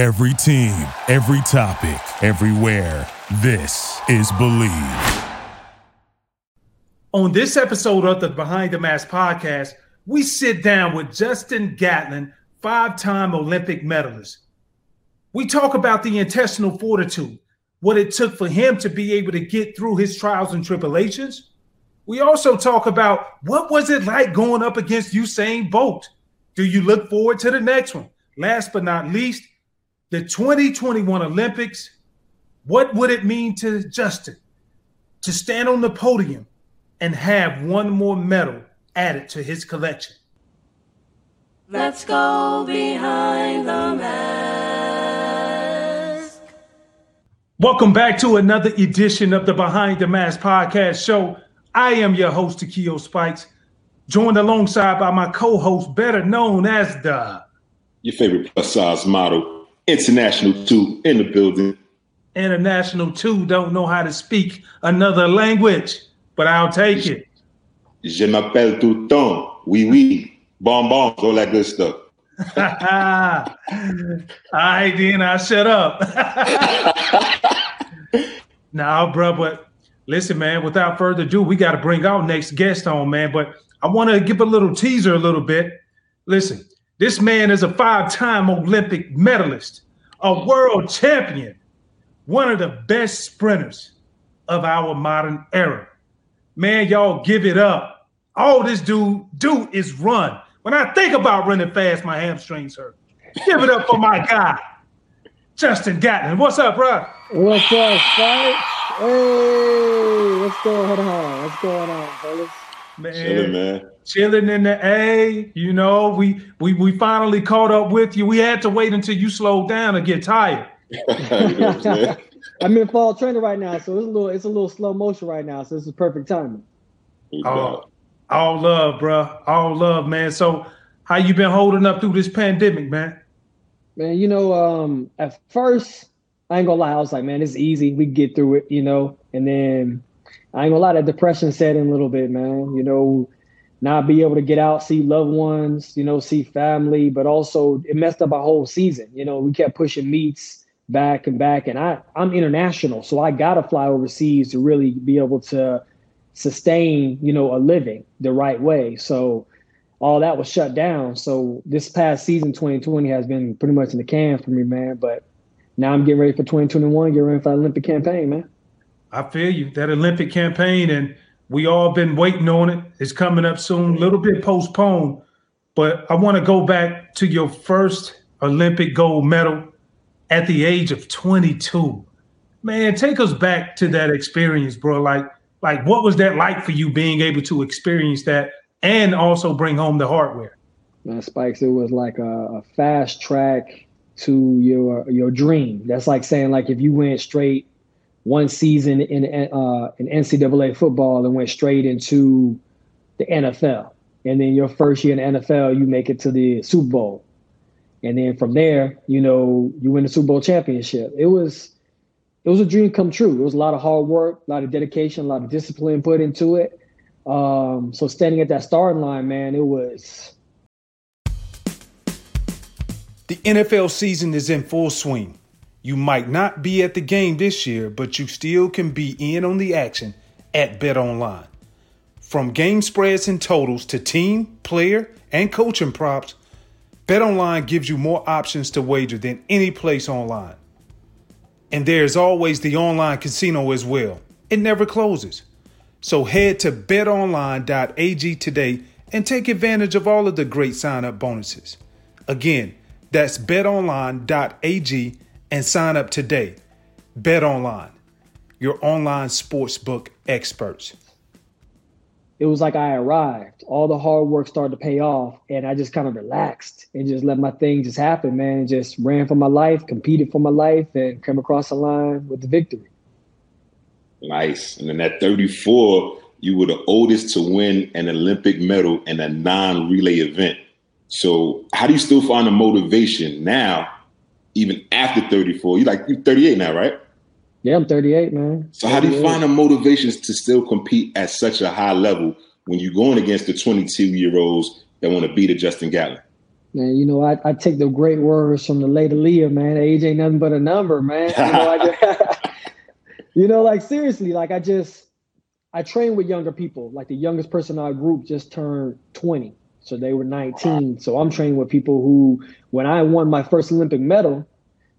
Every team, every topic, everywhere. This is Bleav. On this episode of the Behind the Mask podcast, we sit down with Justin Gatlin, five time Olympic medalist. We talk about the intestinal fortitude, what it took for him to be able to get through his trials and tribulations. We also talk about what was it like going up against Usain Bolt? Do you look forward to the next one? Last but not least, the 2021 Olympics. What would it mean to Justin to stand on the podium and have one more medal added to his collection? Let's go behind the mask. Welcome back to another edition of the Behind the Mask podcast show. I am your host, Takeo Spikes, joined alongside by my co-host, better known as the your favorite plus size model, international two in the building. International two don't know how to speak another language, but I'll take it. Je m'appelle Touton. Oui, oui. Bonbons, all that good stuff. all right, then I shut up. now, bro, but listen, man, without further ado, we got to bring our next guest on, man. But I want to give a little teaser a little bit. Listen, this man is a five time Olympic medalist, a world champion, one of the best sprinters of our modern era. Man, y'all give it up. All this dude do is run. When I think about running fast, my hamstrings hurt. Give it up for my guy, Justin Gatlin. What's up, bro? What's up, Spike? Hey, what's going on? What's going on, fellas? Man, Chilling, man. Chilling in the A. You know, we we we finally caught up with you. We had to wait until you slowed down to get tired. know I'm in fall training right now, so it's a little it's a little slow motion right now. So this is perfect timing. Oh, all love, bro. All love, man. So, how you been holding up through this pandemic, man? Man, you know, um, at first I ain't gonna lie, I was like, man, it's easy. We can get through it, you know. And then I ain't gonna lie, that depression set in a little bit, man. You know, not be able to get out, see loved ones, you know, see family, but also it messed up our whole season. You know, we kept pushing meets back and back, and I I'm international, so I gotta fly overseas to really be able to sustain, you know, a living the right way. So all that was shut down. So this past season, 2020, has been pretty much in the can for me, man. But now I'm getting ready for 2021, getting ready for the Olympic campaign, man. I feel you. That Olympic campaign, and we all been waiting on it. It's coming up soon, a little bit postponed. But I want to go back to your first Olympic gold medal at the age of 22. Man, take us back to that experience, bro. Like, like what was that like for you being able to experience that and also bring home the hardware? Man, Spikes, it was like a, a fast track to your your dream. That's like saying like if you went straight one season in uh, in NCAA football and went straight into the NFL, and then your first year in the NFL, you make it to the Super Bowl, and then from there, you know, you win the Super Bowl championship. It was it was a dream come true. It was a lot of hard work, a lot of dedication, a lot of discipline put into it. Um, so standing at that starting line, man, it was The NFL season is in full swing. You might not be at the game this year, but you still can be in on the action at Bet Online. From game spreads and totals to team, player, and coaching props, Bet Online gives you more options to wager than any place online. And there's always the online casino as well. It never closes. So head to betonline.ag today and take advantage of all of the great sign up bonuses. Again, that's betonline.ag and sign up today. Bet Online, your online sportsbook experts. it was like I arrived. All the hard work started to pay off, and I just kind of relaxed and just let my thing just happen, man. Just ran for my life, competed for my life, and came across the line with the victory. Nice. And then at 34, you were the oldest to win an Olympic medal in a non-relay event. So how do you still find the motivation now, even after 34? You like you're 38 now, right? Yeah, I'm 38, man. So how do you find the motivations to still compete at such a high level when you're going against the 22 year olds that want to beat a Justin Gatlin? Man, you know, I, I take the great words from the late Aaliyah, man. Age ain't nothing but a number, man. You know, just, you know, like seriously, like I just I train with younger people. Like the youngest person in our group just turned 20. So they were 19. So I'm training with people who, when I won my first Olympic medal,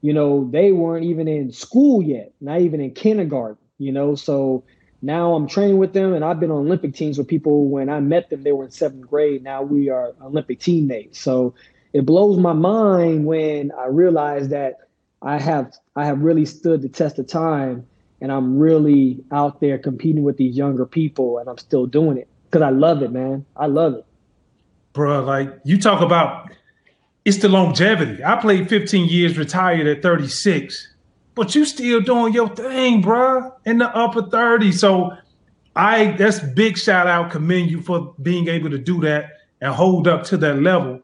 you know, they weren't even in school yet, not even in kindergarten, you know. So now I'm training with them, and I've been on Olympic teams with people when I met them, they were in seventh grade. Now we are Olympic teammates. So it blows my mind when I realize that I have I have really stood the test of time and I'm really out there competing with these younger people and I'm still doing it because I love it, man. I love it. Bro, like you talk about it's the longevity. I played 15 years, retired at 36 but you still doing your thing, bro, in the upper 30s. So I that's big shout out, commend you for being able to do that and hold up to that level.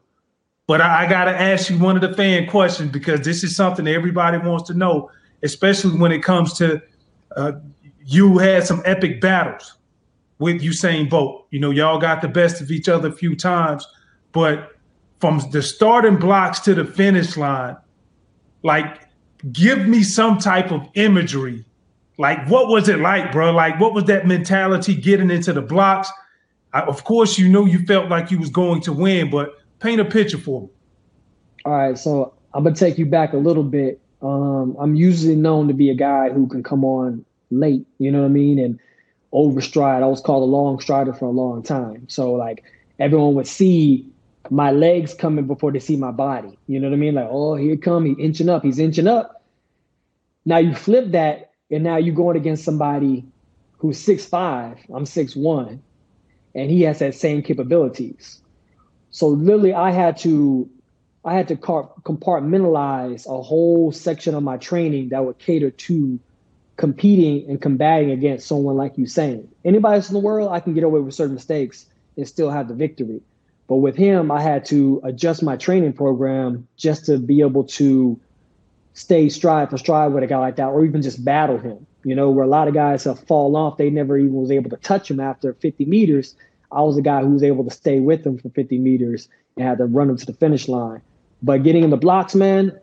But I, I gotta ask you one of the fan questions because this is something everybody wants to know, especially when it comes to uh, you had some epic battles with Usain Bolt. You know, y'all got the best of each other a few times, but from the starting blocks to the finish line, like give me some type of imagery. Like, what was it like, bro? Like, what was that mentality getting into the blocks? I, of course, you know you felt like you was going to win, but paint a picture for me. All right, so I'm gonna take you back a little bit. Um, I'm usually known to be a guy who can come on late, you know what I mean, and overstride. I was called a long strider for a long time. So like everyone would see my legs coming before they see my body. You know what I mean? Like, oh, here come, he inching up, he's inching up. Now you flip that, and now you're going against somebody who's six five. I'm six one, and he has that same capabilities. So literally, I had to, I had to compartmentalize a whole section of my training that would cater to competing and combating against someone like Usain. Anybody else in the world, I can get away with certain mistakes and still have the victory. But with him, I had to adjust my training program just to be able to stay stride for stride with a guy like that, or even just battle him. You know, where a lot of guys have fallen off, they never even was able to touch him after 50 meters. I was a guy who was able to stay with him for 50 meters and had to run him to the finish line. But getting in the blocks, man,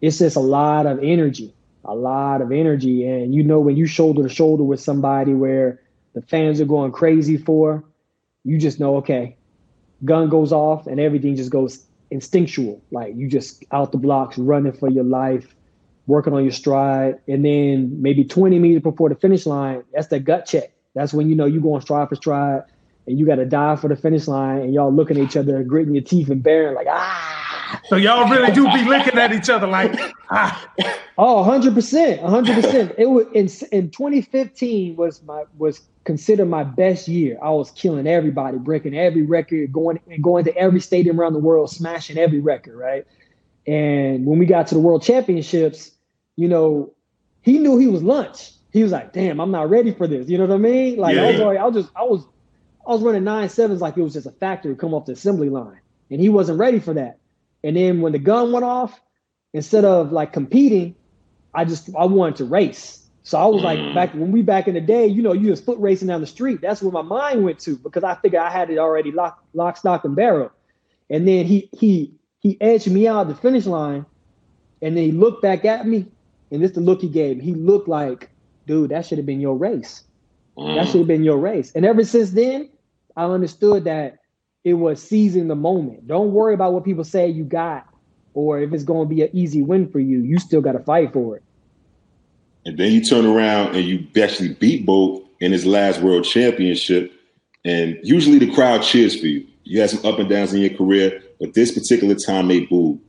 it's just a lot of energy, a lot of energy. And you know, when you shoulder to shoulder with somebody where the fans are going crazy for, you just know, okay, gun goes off and everything just goes instinctual. Like you just out the blocks, running for your life, working on your stride. And then maybe 20 meters before the finish line, that's the gut check. That's when you know you're going stride for stride and you got to dive for the finish line and y'all looking at each other, gritting your teeth and bearing like, ah. So y'all really do be looking at each other like, ah. Oh, 100%. 100%. It was in, in 2015 was my, was considered my best year. I was killing everybody, breaking every record, going and going to every stadium around the world, smashing every record, right? And when we got to the world championships, you know, he knew he was lunch. He was like, damn, I'm not ready for this. You know what I mean? Like yeah. I was already, I was just, I was, I was running nine sevens like it was just a factory come off the assembly line. And he wasn't ready for that. And then when the gun went off, instead of like competing, I just I wanted to race. So I was like, mm. back when we back in the day, you know, you was foot racing down the street. That's where my mind went to because I figured I had it already lock, lock, stock, and barrel. And then he he he edged me out the finish line, and then he looked back at me, and this the look he gave. He looked like, dude, that should have been your race. Mm. That should have been your race. And ever since then, I understood that it was seizing the moment. Don't worry about what people say you got, or if it's going to be an easy win for you. You still got to fight for it. And then you turn around and you actually beat Bolt in his last world championship. And usually the crowd cheers for you. You had some up and downs in your career, but this particular time they booed.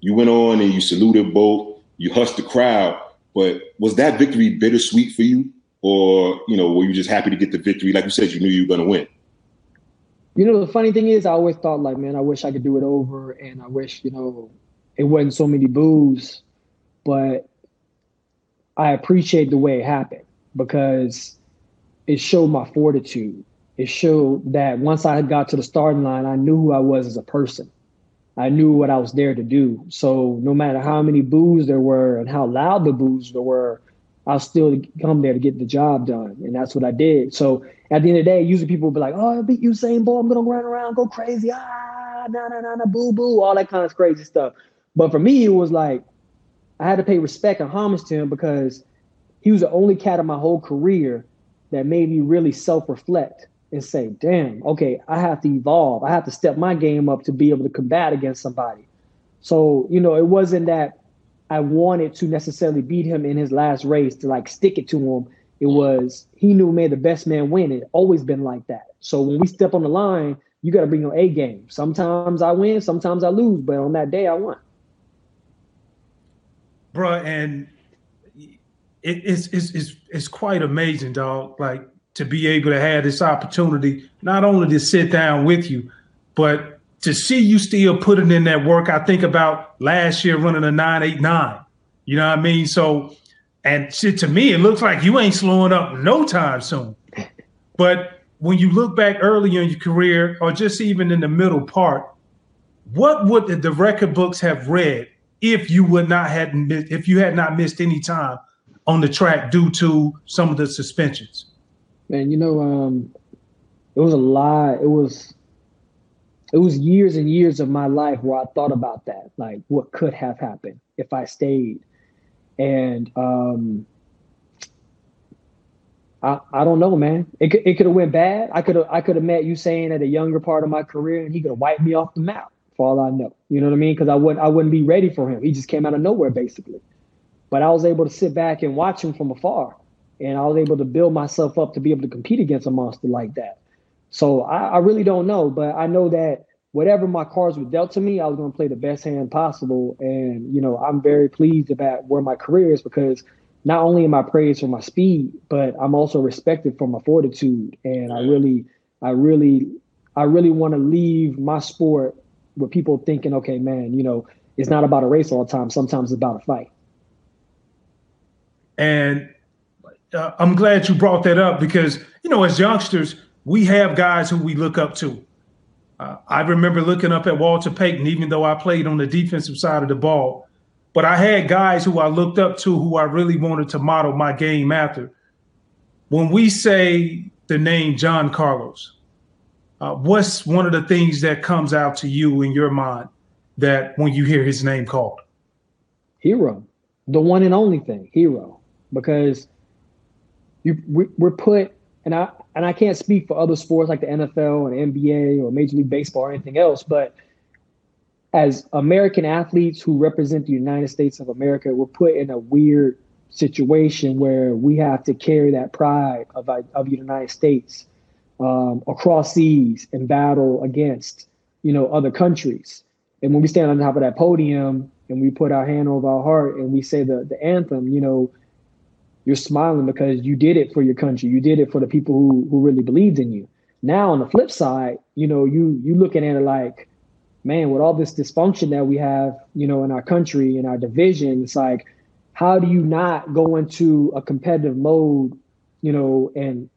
You went on and you saluted Bolt, you hushed the crowd. But was that victory bittersweet for you? Or, you know, were you just happy to get the victory? Like you said, you knew you were gonna win. You know, the funny thing is I always thought like, man, I wish I could do it over and I wish, you know, it wasn't so many boos. But I appreciate the way it happened because it showed my fortitude. It showed that once I got to the starting line, I knew who I was as a person. I knew what I was there to do. So no matter how many boos there were and how loud the boos there were, I'll still come there to get the job done. And that's what I did. So at the end of the day, usually people will be like, oh, I beat Usain Bolt. I'm going to run around, go crazy. Ah, ah, nah, nah, nah, nah, boo, boo, all that kind of crazy stuff. But for me, it was like I had to pay respect and homage to him because he was the only cat in my whole career that made me really self-reflect and say, damn, okay, I have to evolve. I have to step my game up to be able to combat against somebody. So, you know, it wasn't that I wanted to necessarily beat him in his last race to like stick it to him. It was he knew made the best man win. It always been like that. So when we step on the line, you got to bring your A game. Sometimes I win, sometimes I lose, but on that day I won. Bruh, and it, it's, it's it's it's quite amazing, dog. Like to be able to have this opportunity, not only to sit down with you, but to see you still putting in that work. I think about last year running a 989. You know what I mean? So, and shit, to me, it looks like you ain't slowing up no time soon. But when you look back early in your career, or just even in the middle part, what would the record books have read if you would not had if you had not missed any time on the track due to some of the suspensions? Man, you know, um, it was a lot. It was it was years and years of my life where I thought about that, like what could have happened if I stayed. And um, I, I don't know, man. It could it could have went bad. I could have I could have met at a younger part of my career, and he could have wiped me off the map for all I know. You know what I mean? Because I wouldn't I wouldn't be ready for him. He just came out of nowhere, basically. But I was able to sit back and watch him from afar, and I was able to build myself up to be able to compete against a monster like that. So I, I really don't know, but I know that whatever my cards were dealt to me, I was going to play the best hand possible. And you know, I'm very pleased about where my career is because not only am I praised for my speed, but I'm also respected for my fortitude. And I really, I really, I really want to leave my sport with people thinking, okay, man, you know, it's not about a race all the time. Sometimes it's about a fight. And uh, I'm glad you brought that up because you know, as youngsters, we have guys who we look up to. Uh, I remember looking up at Walter Payton, even though I played on the defensive side of the ball. But I had guys who I looked up to who I really wanted to model my game after. When we say the name John Carlos, uh, what's one of the things that comes out to you in your mind that when you hear his name called? Hero, the one and only thing, hero, because you we, we're put and I and I can't speak for other sports like the NFL and NBA or Major League Baseball or anything else, but as American athletes who represent the United States of America, we're put in a weird situation where we have to carry that pride of, of the United States um, across seas and battle against, you know, other countries. And when we stand on top of that podium and we put our hand over our heart and we say the, the anthem, you know, you're smiling because you did it for your country. You did it for the people who who really believed in you. Now on the flip side, you know, you you looking at it like, man, with all this dysfunction that we have, you know, in our country, in our division, it's like, how do you not go into a competitive mode, you know, and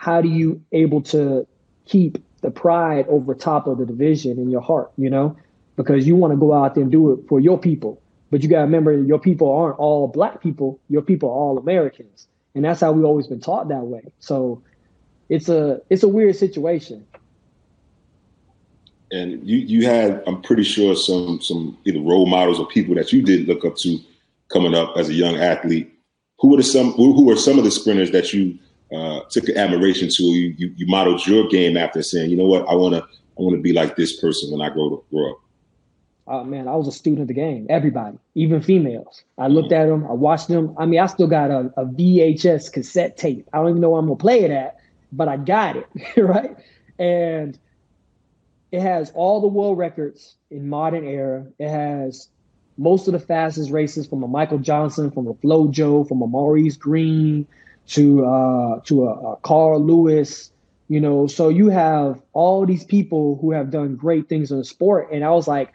how do you able to keep the pride over top of the division in your heart, you know? Because you want to go out there and do it for your people. But you got to remember, your people aren't all black people. Your people are all Americans, and that's how we've always been taught that way. So it's a it's a weird situation. And you you had, I'm pretty sure, some some either role models or people that you did look up to coming up as a young athlete. Who were some who were some of the sprinters that you uh, took admiration to? You, you you modeled your game after saying, you know what, I want to I want to be like this person when I grow to grow up Oh man, I was a student of the game. Everybody, even females. I looked at them. I watched them. I mean, I still got a, a VHS cassette tape. I don't even know where I'm gonna play it at, but I got it right. And it has all the world records in modern era. It has most of the fastest races from a Michael Johnson, from a FloJo, from a Maurice Greene to uh, to a, a Carl Lewis. You know, so you have all these people who have done great things in the sport, and I was like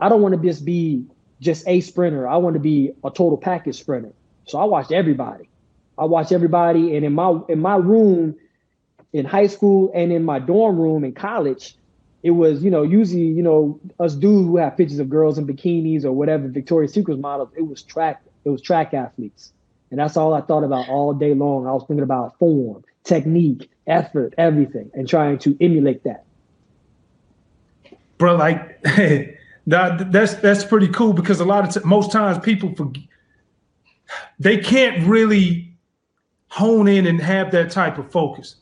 I don't want to just be just a sprinter. I want to be a total package sprinter. So I watched everybody. I watched everybody, and in my in my room, in high school and in my dorm room in college, it was you know usually you know us dudes who have pictures of girls in bikinis or whatever Victoria's Secret models. It was track it was track athletes, and that's all I thought about all day long. I was thinking about form, technique, effort, everything, and trying to emulate that. bro, like that, that's that's pretty cool because a lot of t- most times people forget they can't really hone in and have that type of focus.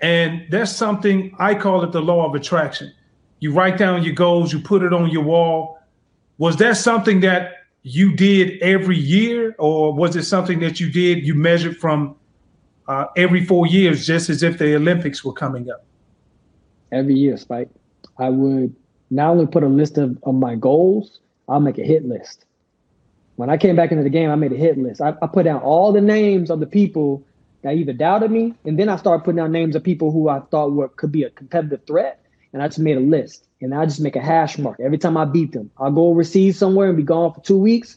And that's something I call it the law of attraction. You write down your goals, you put it on your wall. Was that something that you did every year, or was it something that you did you measured from uh, every four years, just as if the Olympics were coming up? Every year, Spike. I would not only put a list of, of my goals, I'll make a hit list. When I came back into the game, I made a hit list. I, I put down all the names of the people that either doubted me, and then I started putting down names of people who I thought were could be a competitive threat, and I just made a list. And I just make a hash mark every time I beat them. I'll go overseas somewhere and be gone for two weeks.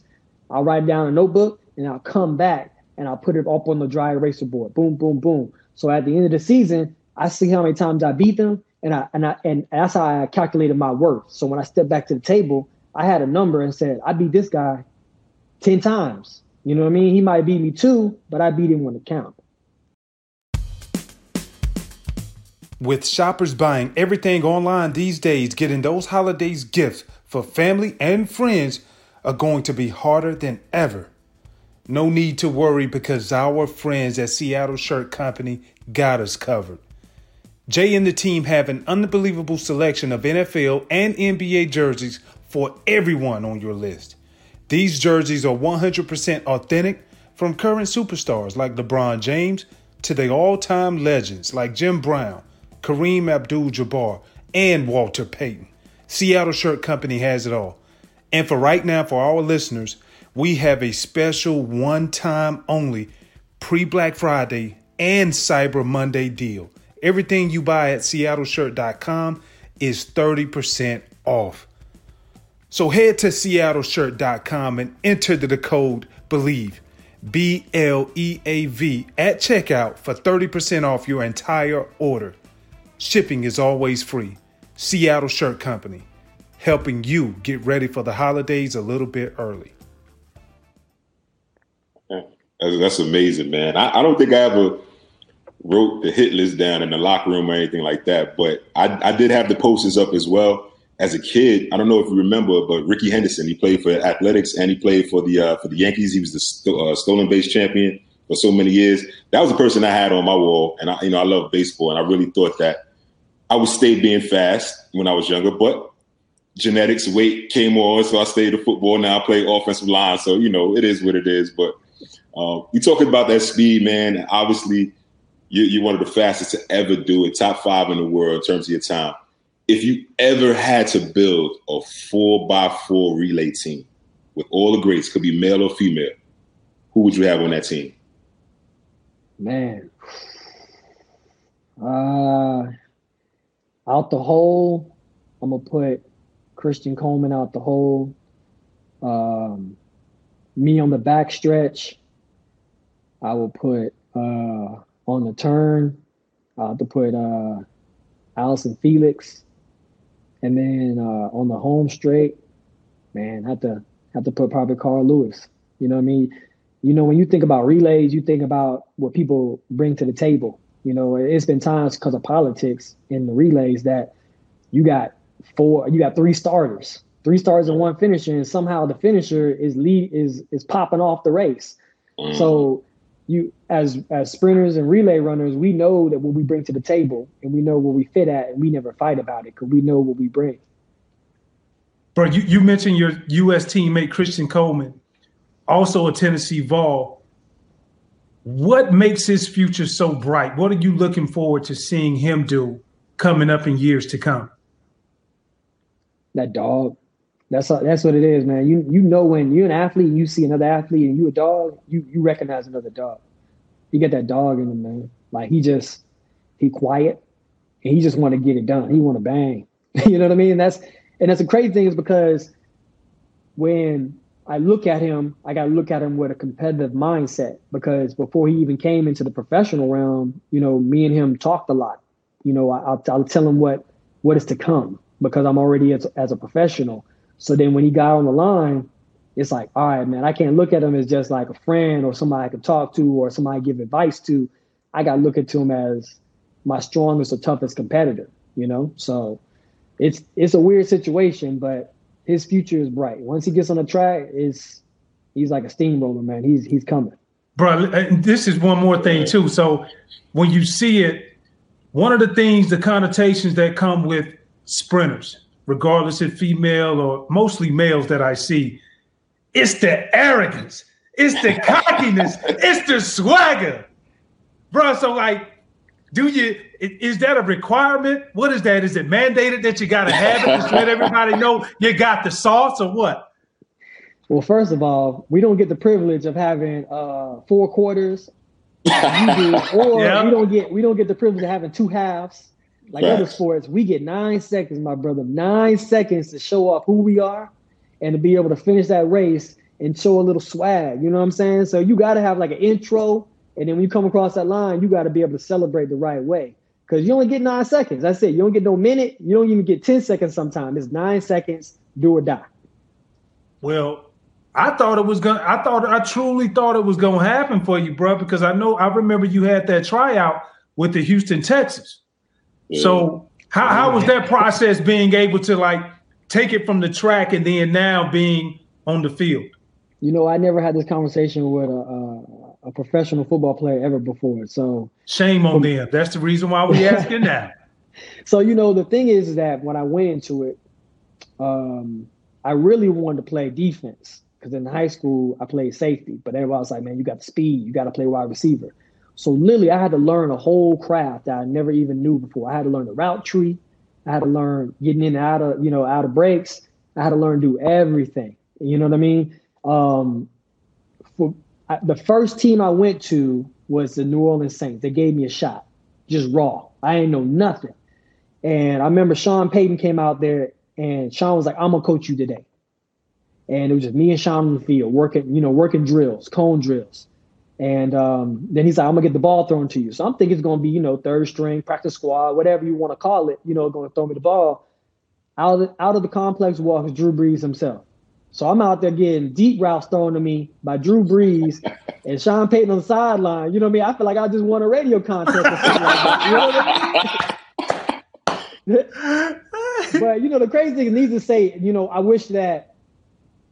I'll write down a notebook and I'll come back and I'll put it up on the dry eraser board. Boom, boom, boom. So at the end of the season, I see how many times I beat them, and I and I and that's how I calculated my worth. So when I stepped back to the table, I had a number and said, I beat this guy 10 times. You know what I mean? He might beat me two, but I beat him when it count. With shoppers buying everything online these days, getting those holidays gifts for family and friends are going to be harder than ever. No need to worry because our friends at Seattle Shirt Company got us covered. Jay and the team have an unbelievable selection of NFL and NBA jerseys for everyone on your list. These jerseys are 100% authentic from current superstars like LeBron James to the all time legends like Jim Brown, Kareem Abdul Jabbar, and Walter Payton. Seattle Shirt Company has it all. And for right now, for our listeners, we have a special one time only pre Black Friday and Cyber Monday deal. Everything you buy at seattleshirt.com is 30% off. So head to seattleshirt.com and enter the code BLEAV, B L E A V, at checkout for 30% off your entire order. Shipping is always free. Seattle Shirt Company, helping you get ready for the holidays a little bit early. That's amazing, man. I, I don't think I ever wrote the hit list down in the locker room or anything like that, but I, I did have the posters up as well as a kid, I don't know if you remember, but Rickey Henderson, he played for Athletics and he played for the uh, for the Yankees. He was the st- uh, stolen base champion for so many years. That was the person I had on my wall, and I, you know, I love baseball, and I really thought that I would stay being fast when I was younger, but genetics, weight came on, so I stayed to football. Now I play offensive line, so you know, it is what it is. But uh, you talking about that speed, man. Obviously, you, you're one of the fastest to ever do it, top five in the world in terms of your time if you ever had to build a four by four relay team with all the greats, could be male or female, who would you have on that team? Man, uh, out the hole, I'm gonna put Christian Coleman out the hole. Um, me on the back stretch, I will put uh, on the turn. I have to put uh, Allyson Felix and then uh, on the home straight, man, have to have to put probably Carl Lewis. You know what I mean? You know, when you think about relays, you think about what people bring to the table. You know, it's been times because of politics in the relays that you got four, you got three starters, three starters and one finisher, and somehow the finisher is lead is is popping off the race. Mm. So you as as sprinters and relay runners, we know that what we bring to the table and we know what we fit at, and we never fight about it because we know what we bring. Bro, you, you mentioned your U.S. teammate Christian Coleman, also a Tennessee Vol. What makes his future so bright? What are you looking forward to seeing him do coming up in years to come? That dog. That's that's what it is, man. You you know when you're an athlete and you see another athlete and you a dog, you you recognize another dog. You get that dog in him, man. Like he just he quiet and he just want to get it done. He want to bang. you know what I mean? And That's and that's the crazy thing is because when I look at him, I got to look at him with a competitive mindset because before he even came into the professional realm, you know, me and him talked a lot. You know, I, will I'll tell him what what is to come because I'm already as, as a professional. So then when he got on the line, it's like, all right, man, I can't look at him as just like a friend or somebody I could talk to or somebody I give advice to. I got to look at him as my strongest or toughest competitor, you know? So it's it's a weird situation, but his future is bright. Once he gets on the track, is he's like a steamroller, man. He's he's coming. Bro, this is one more thing too. So when you see it, one of the things, the connotations that come with sprinters, regardless if female or mostly males that I see, it's the arrogance, it's the cockiness, it's the swagger, bro. So like, do you? Is that a requirement? What is that? Is it mandated that you got to have it to let everybody know you got the sauce or what? Well, first of all, we don't get the privilege of having uh, four quarters, do, or yeah. we don't get we don't get the privilege of having two halves like other sports. We get nine seconds, my brother, nine seconds to show off who we are and to be able to finish that race and show a little swag. You know what I'm saying? So you got to have like an intro, and then when you come across that line, you got to be able to celebrate the right way because you only get nine seconds. That's it. You don't get no minute. You don't even get 10 seconds sometimes. It's nine seconds, do or die. Well, I thought it was gonna, I thought, I truly thought it was gonna happen for you, bro, because I know, I remember you had that tryout with the Houston Texans. Yeah. So, how, how was that process being able to like take it from the track and then now being on the field? You know, I never had this conversation with a, a a professional football player ever before. So shame on them. That's the reason why we're asking that. So you know, the thing is, that when I went into it, um, I really wanted to play defense because in high school I played safety, but everybody was like, "Man, you got the speed. You got to play wide receiver." So literally, I had to learn a whole craft that I never even knew before. I had to learn the route tree. I had to learn getting in and out of you know out of breaks. I had to learn to do everything. You know what I mean? Um, for I, the first team I went to was the New Orleans Saints. They gave me a shot, just raw. I ain't know nothing. And I remember Sean Payton came out there and Sean was like, I'm gonna coach you today. And it was just me and Sean on the field working, you know, working drills, cone drills. And um, then he's like, I'm gonna get the ball thrown to you. So I'm thinking it's gonna be, you know, third string, practice squad, whatever you want to call it, you know, gonna throw me the ball. Out of out of the complex walks Drew Brees himself. So I'm out there getting deep routes thrown to me by Drew Brees and Sean Payton on the sideline. You know what I mean? I feel like I just won a radio contest or something like that. You know I mean? but you know, the crazy thing needs to say, you know, I wish that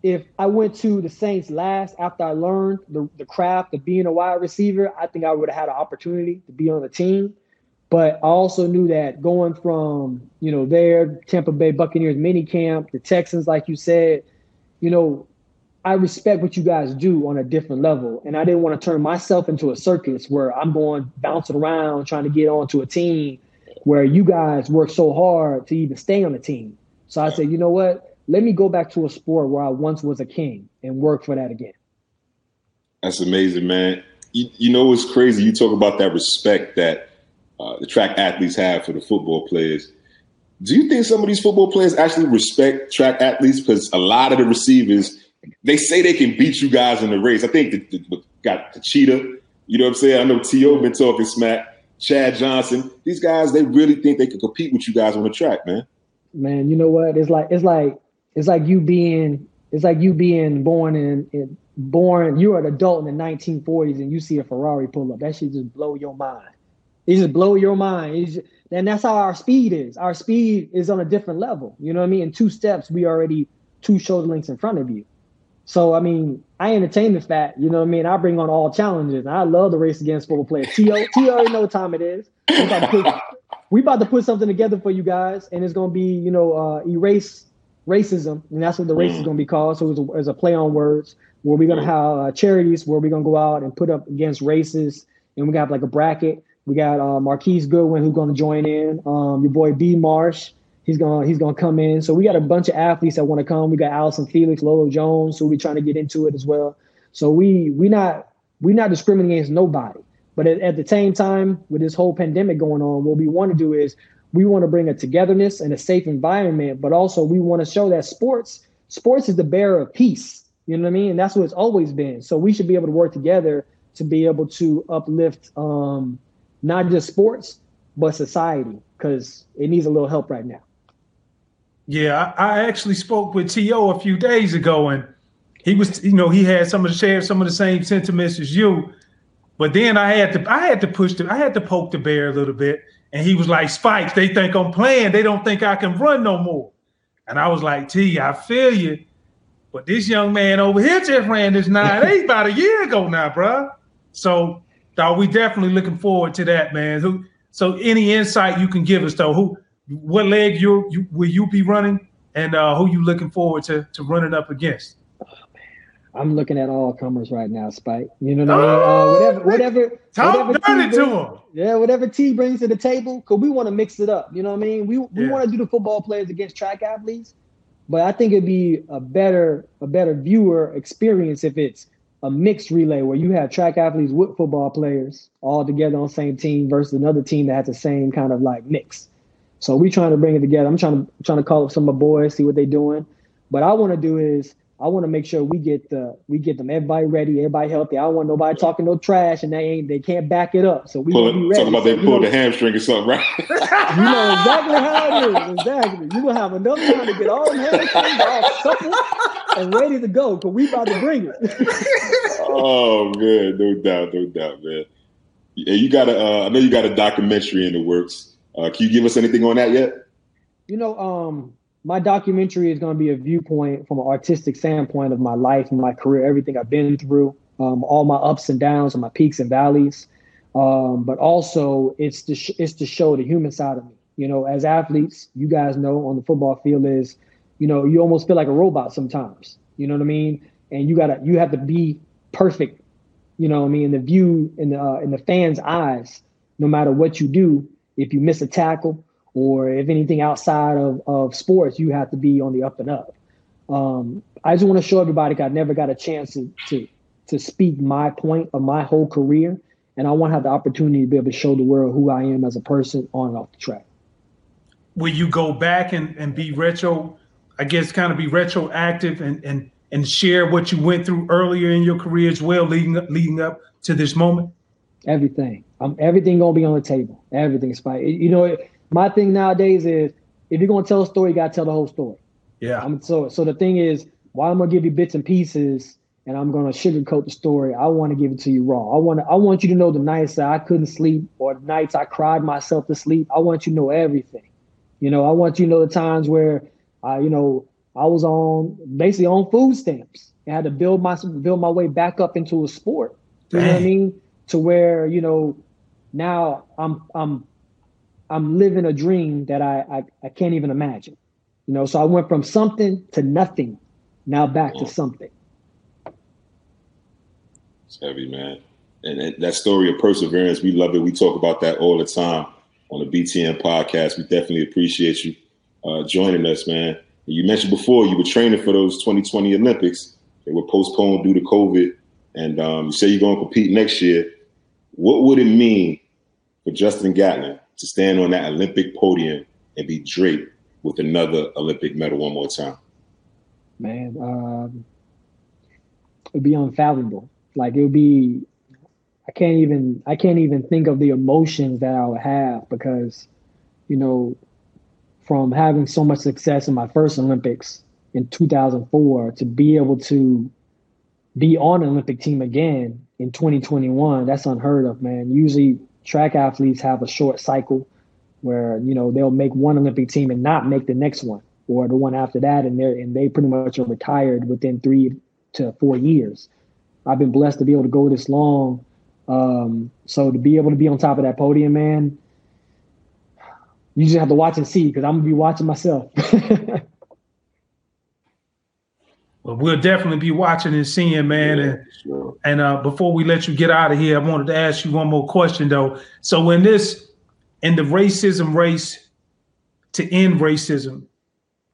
if I went to the Saints last after I learned the, the craft of being a wide receiver, I think I would have had an opportunity to be on the team. But I also knew that going from, you know, there, Tampa Bay Buccaneers mini camp, the Texans, like you said, you know, I respect what you guys do on a different level. And I didn't want to turn myself into a circus where I'm going bouncing around trying to get onto a team where you guys work so hard to even stay on the team. So I said, you know what? Let me go back to a sport where I once was a king and work for that again. That's amazing, man. You, you know what's crazy? You talk about that respect that uh, the track athletes have for the football players. Do you think some of these football players actually respect track athletes? Because a lot of the receivers, they say they can beat you guys in the race. I think the, the, got the cheetah. You know what I'm saying? I know T.O. been talking smack. Chad Johnson. These guys, they really think they can compete with you guys on the track, man. Man, you know what? It's like it's like it's like you being it's like you being born in, in born. You're an adult in the 1940s and you see a Ferrari pull up. That should just blow your mind. It just blow your mind. Just, and that's how our speed is. Our speed is on a different level. You know what I mean? In two steps, we already two shoulder lengths in front of you. So I mean, I entertain the fact, you know what I mean? I bring on all challenges. I love the race against football players. T.O. T.O. already know what time it is. We about, put, we about to put something together for you guys, and it's gonna be, you know, uh, erase racism, and that's what the race is gonna be called. So it's a, it's a play on words where we're gonna have uh, charities where we're gonna go out and put up against races, and we got like a bracket we got uh, Marquise Goodwin who's going to join in. Um, your boy B Marsh, he's going he's going to come in. So we got a bunch of athletes that want to come. We got Allyson Felix, Lolo Jones, who we trying to get into it as well. So we we not we not discriminating against nobody. But at, at the same time, with this whole pandemic going on, what we want to do is we want to bring a togetherness and a safe environment, but also we want to show that sports sports is the bearer of peace. You know what I mean? And that's what it's always been. So we should be able to work together to be able to uplift um, not just sports, but society, because it needs a little help right now. Yeah, I, actually spoke with T.O. a few days ago, and he was, you know, he had some of the share some of the same sentiments as you. But then I had to I had to push the I had to poke the bear a little bit And he was like, Spikes, they think I'm playing. They don't think I can run no more. And I was like, "T, I feel you. But this young man over here just ran this 9-8 about a year ago now, bro. So dog, we definitely looking forward to that, man. Who so any insight you can give us though, who what leg you, you will you be running and uh, who you looking forward to to running up against? I'm looking at all comers right now, Spike. You know what I mean? Uh, whatever, whatever. Talk whatever dirty T to him. Yeah, whatever T brings to the table, because we want to mix it up. You know what I mean? We we Yeah. want to do the football players against track athletes, but I think it'd be a better a better viewer experience if it's a mixed relay where you have track athletes with football players all together on the same team versus another team that has the same kind of like mix. So we trying to bring it together. I'm trying to trying to call up some of my boys, see what they're doing. What I want to do is I want to make sure we get the we get them everybody ready, everybody healthy. I don't want nobody talking no trash and they ain't they can't back it up. So we Pull be ready. talking about So they we pulled gonna- the hamstring or something, right? you know exactly how it is. Exactly. You gonna have enough time to get all the hamstrings all supple and ready to go because we about to bring it. oh man, no doubt, no doubt, man. Yeah, you got a. Uh, I know you got a documentary in the works. Uh, can you give us anything on that yet? you know, um, my documentary is gonna be a viewpoint from an artistic standpoint of my life and my career, everything I've been through, um, all my ups and downs and my peaks and valleys. Um, but also it's to sh- it's to show the human side of me. You know, as athletes, you guys know on the football field is, you know, you almost feel like a robot sometimes. You know what I mean? And you gotta you have to be perfect. You know what I mean? In the view in the uh, in the fans' eyes, no matter what you do, if you miss a tackle or if anything outside of, of sports, you have to be on the up and up. Um, I just want to show everybody I never got a chance to, to to speak my point of my whole career, and I want to have the opportunity to be able to show the world who I am as a person on and off the track. Will you go back and, and be retro, I guess kind of be retroactive and and and share what you went through earlier in your career as well, leading up leading up to this moment? Everything, um, everything gonna be on the table. Everything, Spike. You know, my thing nowadays is if you're gonna tell a story, you gotta tell the whole story. Yeah. I'm so so the thing is, why I'm gonna give you bits and pieces and I'm gonna sugarcoat the story. I want to give it to you raw. I want to I want you to know the nights that I couldn't sleep or the nights I cried myself to sleep. I want you to know everything. You know, I want you to know the times where I, you know, I was on basically on food stamps. I had to build my build my way back up into a sport. You know what I mean? To where, you know, now I'm I'm I'm living a dream that I, I, I can't even imagine. You know, so I went from something to nothing, now back to something. It's heavy, man. And, and that story of perseverance, we love it. We talk about that all the time on the BTM podcast. We definitely appreciate you uh, joining us, man. You mentioned before you were training for those 2020 Olympics. They were postponed due to COVID, and um, you say you're going to compete next year. What would it mean for Justin Gatlin to stand on that Olympic podium and be draped with another Olympic medal one more time? Man, um, it'd be unfathomable. Like it would be, I can't even, I can't even think of the emotions that I would have because, you know, from having so much success in my first Olympics in 2004 to be able to be on an Olympic team again in 2021, that's unheard of, man. Usually track athletes have a short cycle where, you know, they'll make one Olympic team and not make the next one or the one after that and they and they pretty much are retired within 3 to 4 years. I've been blessed to be able to go this long. Um, so to be able to be on top of that podium, man, you just have to watch and see because I'm gonna be watching myself. Well, we'll definitely be watching and seeing, man. And Sure. And uh, before we let you get out of here, I wanted to ask you one more question, though. So, in this, in the racism race to end racism,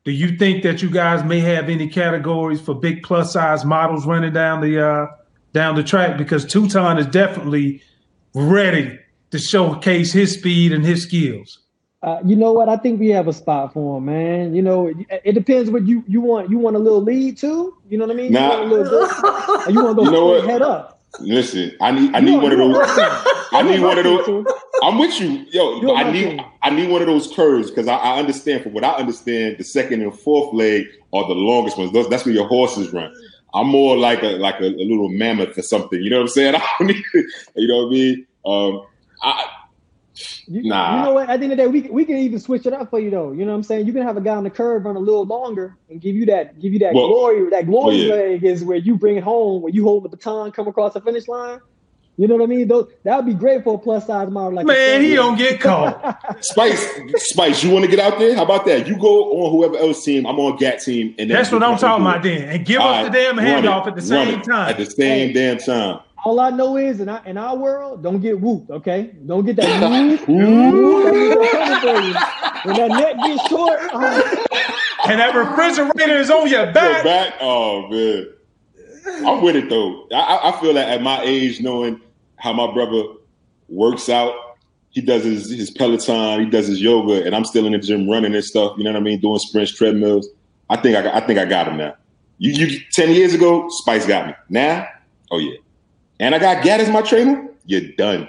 do you think that you guys may have any categories for big plus size models running down the uh, down the track? Because Tuton is definitely ready to showcase his speed and his skills. Uh, you know what? I think we have a spot for him, man. You know, it, it depends what you you want. You want a little lead too? You know what I mean? Nah. You want a little bit, or you want to go You know head up? Listen, I need I need one of those. I need one of those. I'm with you, yo. I need team. I need one of those curves because I, I understand from what I understand, the second and fourth leg are the longest ones. Those, that's where your horses run. I'm more like a like a, a little mammoth or something. You know what I'm saying? I don't need, you know what I mean? Um, I You, Nah. you know what? At the end of the day, we, we can even switch it up for you though. You know what I'm saying? You can have a guy on the curve run a little longer and give you that give you that Well- glory. That glory well, yeah. leg is where you bring it home, where you hold the baton, come across the finish line. You know what I mean? Those, that would be great for a plus size model like Man, he don't get caught. Spice, Spice, you want to get out there? How about that? You go on whoever else team. I'm on GAT team, and That's what I'm talking about then. And give All us the damn run it, handoff at the same it time. At the same Hey. damn time. All I know is in our, in our world, don't get whooped, okay? Don't get that whoop. whoop. Don't get that coming for you. When that net gets short, oh, and that refrigerator is on your Go back. back. Oh man, I'm with it though. I, I- I feel that at my age, knowing how my brother works out, he does his, his Peloton, he does his yoga, and I'm still in the gym running and stuff. You know what I mean? Doing sprints, treadmills. I think I, I think I got him now. You, you ten years ago, Spice got me. Now, oh yeah, and I got Gat as my trainer. You're done.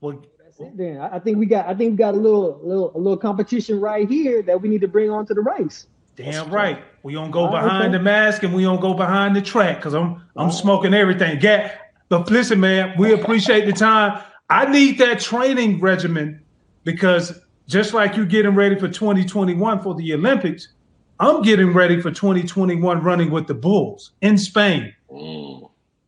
Well, that's it then. I I think we got I think we got a little little a little competition right here that we need to bring onto the race. damn right. We don't go All right, behind okay. the mask and we don't go behind the track because I'm I'm smoking everything. Get but listen, man, we appreciate the time. I need that training regimen because just like you're getting ready for 2021 for the Olympics, I'm getting ready for 2021 running with the Bulls in Spain. Mm.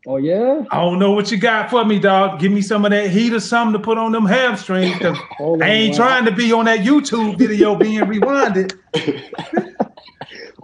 Oh yeah? I don't know what you got for me, dog. Give me some of that heat or something to put on them hamstrings. 'cause I ain't bro. trying to be on that YouTube video being rewinded.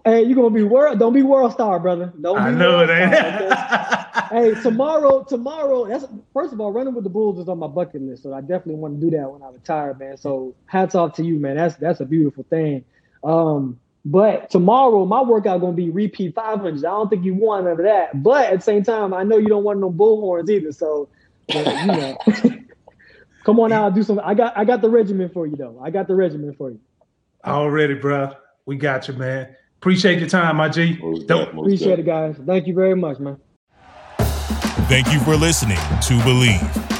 Hey, you're gonna be world don't be world star, brother. Don't I know it ain't. hey, tomorrow, tomorrow, that's first of all, running with the Bulls is on my bucket list. So I definitely want to do that when I retire, man. So hats off to you, man. That's that's a beautiful thing. Um, but tomorrow my workout gonna be repeat 500. I don't think you want none of that. But at the same time, I know you don't want no bullhorns either. So but, you know, come on out, and do some. I got I got the regimen for you though. I got the regimen for you. Already, bro. We got you, man. Appreciate your time, my G. Most Don't- most Appreciate def. it, guys. Thank you very much, man. Thank you for listening to Bleav.